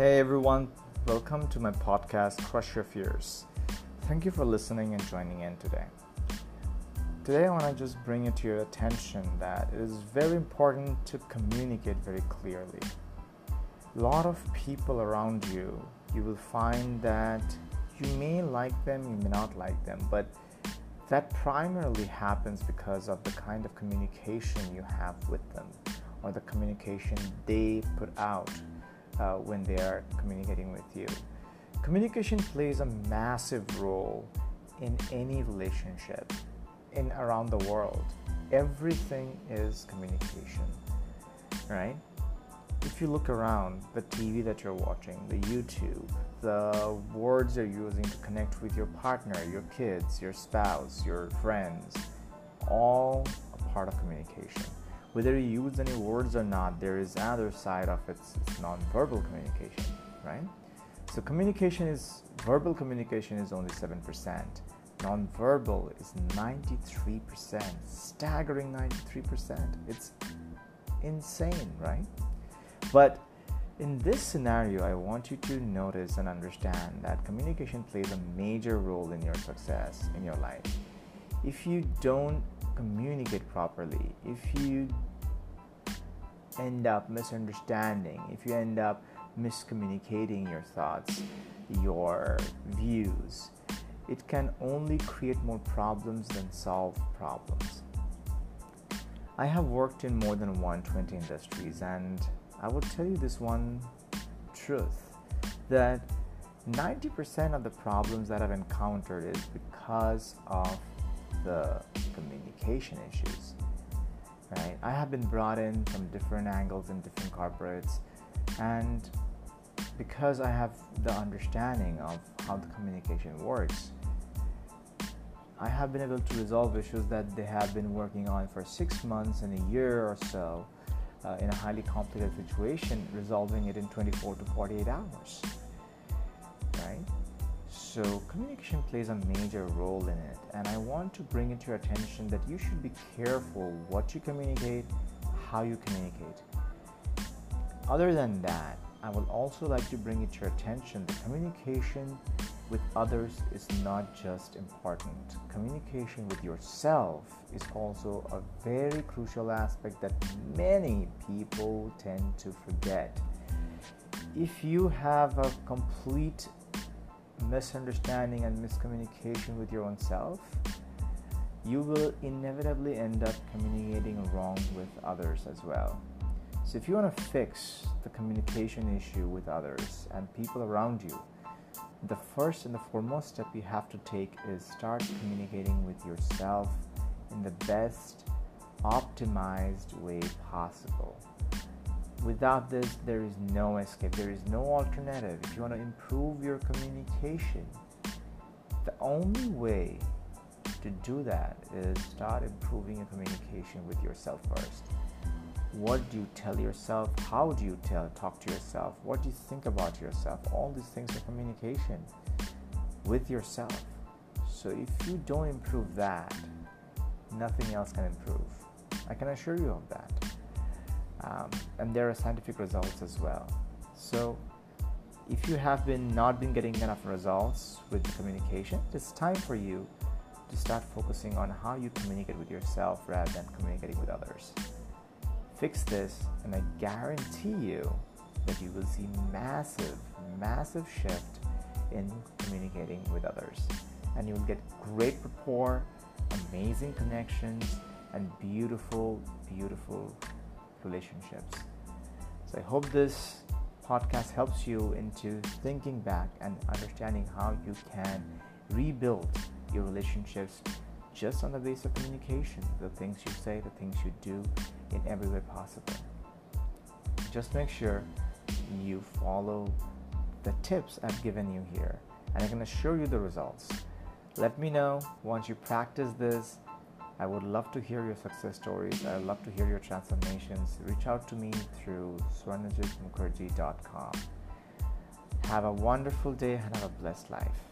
Hey everyone, welcome to my podcast, Crush Your Fears. Thank you for listening and joining in today. Today, I want to just bring it to your attention that it is very important to communicate very clearly. A lot of people around you, you will find that you may like them, you may not like them, but that primarily happens because of the kind of communication you have with them or the communication they put out uh, when they are communicating with you. Communication plays a massive role in any relationship in around the world. Everything is communication, right? If you look around the TV that you're watching, the YouTube, the words you're using to connect with your partner, your kids, your spouse, your friends, all a part of communication whether you use any words or not, there is another side of it, it's non-verbal communication, right? So communication is verbal communication is only 7%. Non-verbal is 93%, staggering 93%. It's insane, right? But in this scenario, I want you to notice and understand that communication plays a major role in your success in your life. If you don't communicate properly, if you end up misunderstanding, if you end up miscommunicating your thoughts, your views, it can only create more problems than solve problems. I have worked in more than 120 industries, and I will tell you this one truth that 90% of the problems that I've encountered is because of the communication issues. Right? I have been brought in from different angles in different corporates, and because I have the understanding of how the communication works, I have been able to resolve issues that they have been working on for six months and a year or so uh, in a highly complicated situation, resolving it in 24 to 48 hours. So, communication plays a major role in it, and I want to bring it to your attention that you should be careful what you communicate, how you communicate. Other than that, I would also like to bring it to your attention that communication with others is not just important. Communication with yourself is also a very crucial aspect that many people tend to forget. If you have a complete misunderstanding and miscommunication with your own self, you will inevitably end up communicating wrong with others as well. So, if you want to fix the communication issue with others and people around you, the first and the foremost step you have to take is start communicating with yourself in the best optimized way possible. Without this, there is no escape, there is no alternative. If you want to improve your communication, the only way to do that is start improving your communication with yourself first. What do you tell yourself? How do you tell talk to yourself? What do you think about yourself? All these things are communication with yourself. So if you don't improve that, nothing else can improve. I can assure you of that um, and there are scientific results as well. So, if you have been not been getting enough results with communication, it's time for you to start focusing on how you communicate with yourself rather than communicating with others. Fix this, and I guarantee you that you will see massive, massive shift in communicating with others, and you will get great rapport, amazing connections, and beautiful, beautiful relationships. So I hope this podcast helps you into thinking back and understanding how you can rebuild your relationships just on the basis of communication, the things you say, the things you do in every way possible. Just make sure you follow the tips I've given you here, and I can assure you the results. Let me know once you practice this I would love to hear your success stories. I'd love to hear your transformations. Reach out to me through swarnajitmukherjee.com. Have a wonderful day and have a blessed life.